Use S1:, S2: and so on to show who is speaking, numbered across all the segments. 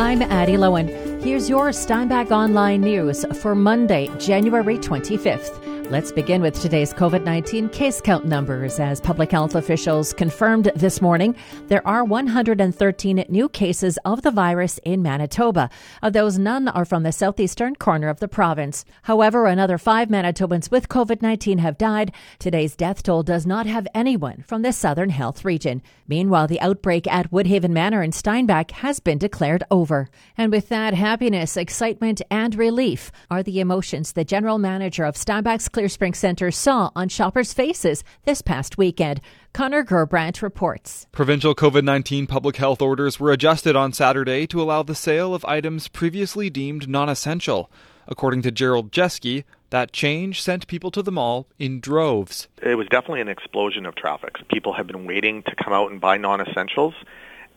S1: I'm Addie Lowen. Here's your Steinbach Online News for Monday, January 25th. Let's begin with today's COVID 19 case count numbers. As public health officials confirmed this morning, there are 113 new cases of the virus in Manitoba. Of those, none are from the southeastern corner of the province. However, another five Manitobans with COVID 19 have died. Today's death toll does not have anyone from the southern health region. Meanwhile, the outbreak at Woodhaven Manor in Steinbach has been declared over. And with that, happiness, excitement, and relief are the emotions the general manager of Steinbach's Clear Spring Center saw on shoppers' faces this past weekend. Connor Gerbrandt reports.
S2: Provincial COVID 19 public health orders were adjusted on Saturday to allow the sale of items previously deemed non essential. According to Gerald Jeske, that change sent people to the mall in droves.
S3: It was definitely an explosion of traffic. People have been waiting to come out and buy non essentials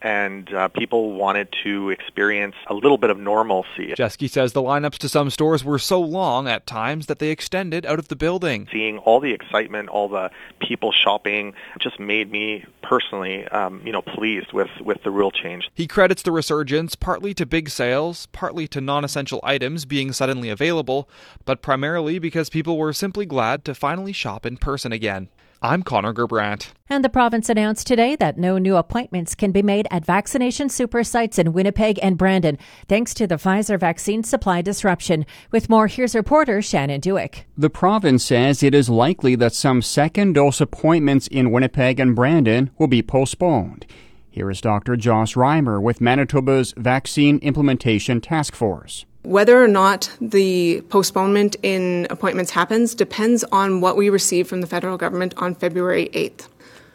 S3: and uh, people wanted to experience a little bit of normalcy.
S2: Jeske says the lineups to some stores were so long at times that they extended out of the building.
S3: Seeing all the excitement, all the people shopping, just made me personally, um, you know, pleased with, with the real change.
S2: He credits the resurgence partly to big sales, partly to non-essential items being suddenly available, but primarily because people were simply glad to finally shop in person again. I'm Connor Gerbrandt.
S1: And the province announced today that no new appointments can be made at vaccination super sites in Winnipeg and Brandon, thanks to the Pfizer vaccine supply disruption. With more, here's reporter Shannon Dueck.
S4: The province says it is likely that some second dose appointments in Winnipeg and Brandon will be postponed. Here is Dr. Joss Reimer with Manitoba's Vaccine Implementation Task Force.
S5: Whether or not the postponement in appointments happens depends on what we receive from the federal government on February 8th.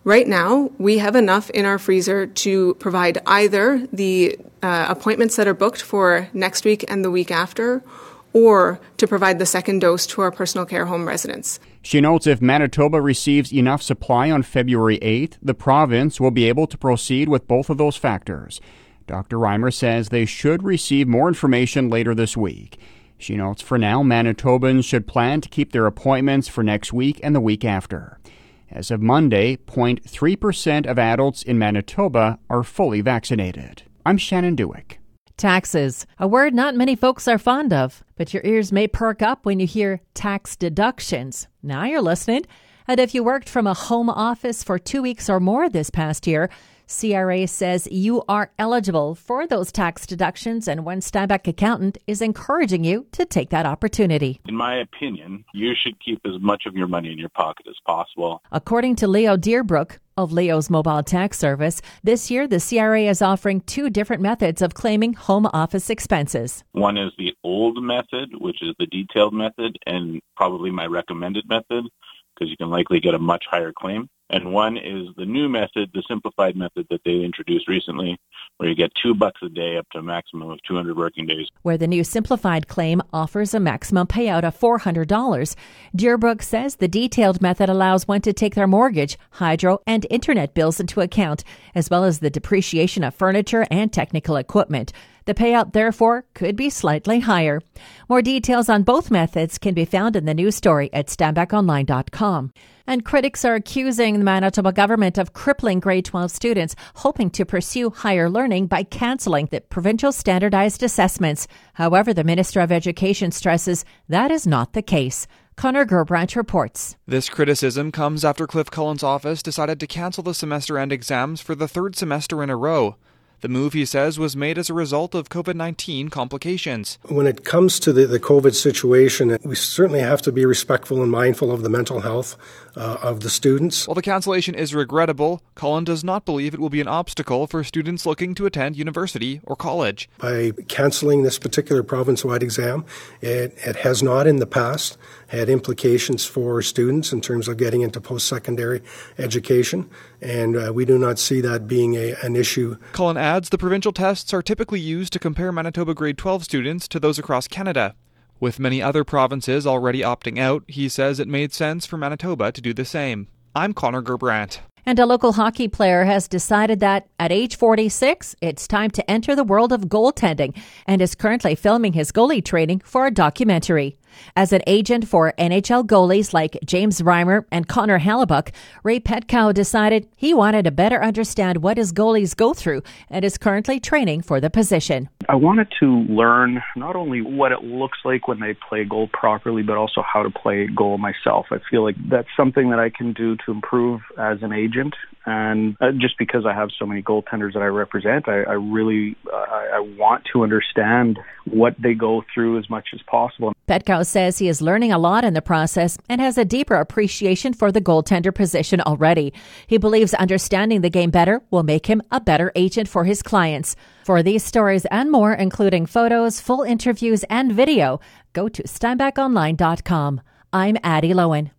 S5: Right now, we have enough in our freezer to provide either the uh, appointments that are booked for next week and the week after, or to provide the second dose to our personal care home residents.
S4: She notes if Manitoba receives enough supply on February 8th, the province will be able to proceed with both of those factors. Dr. Reimer says they should receive more information later this week. She notes for now, Manitobans should plan to keep their appointments for next week and the week after. As of Monday, 0.3% of adults in Manitoba are fully vaccinated. I'm Shannon Dueck.
S1: Taxes, a word not many folks are fond of, but your ears may perk up when you hear tax deductions. Now you're listening. And if you worked from a home office for two weeks or more this past year, CRA says you are eligible for those tax deductions, and one Steinbach accountant is encouraging you to take that opportunity.
S6: In my opinion, you should keep as much of your money in your pocket as possible.
S1: According to Leo Deerbrook of Leo's Mobile Tax Service, this year the CRA is offering two different methods of claiming home office expenses.
S6: One is the old method, which is the detailed method, and probably my recommended method because you can likely get a much higher claim. And one is the new method, the simplified method that they introduced recently, where you get two bucks a day up to a maximum of 200 working days.
S1: Where the new simplified claim offers a maximum payout of $400. Deerbrook says the detailed method allows one to take their mortgage, hydro, and internet bills into account, as well as the depreciation of furniture and technical equipment. The payout, therefore, could be slightly higher. More details on both methods can be found in the news story at steinbachonline.com. And critics are accusing the Manitoba government of crippling grade 12 students hoping to pursue higher learning by canceling the provincial standardized assessments. However, the Minister of Education stresses that is not the case. Connor Gerbrandt reports.
S2: This criticism comes after Cliff Cullen's office decided to cancel the semester end exams for the third semester in a row. The move, he says, was made as a result of COVID 19 complications.
S7: When it comes to the, the COVID situation, we certainly have to be respectful and mindful of the mental health uh, of the students.
S2: While the cancellation is regrettable, Cullen does not believe it will be an obstacle for students looking to attend university or college.
S7: By canceling this particular province wide exam, it, it has not in the past had implications for students in terms of getting into post secondary education, and uh, we do not see that being a, an issue.
S2: Cullen adds the provincial tests are typically used to compare Manitoba grade 12 students to those across Canada. With many other provinces already opting out, he says it made sense for Manitoba to do the same. I'm Connor Gerbrandt.
S1: And a local hockey player has decided that at age 46, it's time to enter the world of goaltending and is currently filming his goalie training for a documentary. As an agent for NHL goalies like James Reimer and Connor Hellebuyck, Ray Petkau decided he wanted to better understand what his goalies go through and is currently training for the position.
S8: I wanted to learn not only what it looks like when they play goal properly, but also how to play goal myself. I feel like that's something that I can do to improve as an agent. And uh, just because I have so many goaltenders that I represent, I, I really uh, I want to understand what they go through as much as possible.
S1: Petkau says he is learning a lot in the process and has a deeper appreciation for the goaltender position already. He believes understanding the game better will make him a better agent for his clients. For these stories and more, including photos, full interviews, and video, go to steinbachonline.com. I'm Addie Lowen.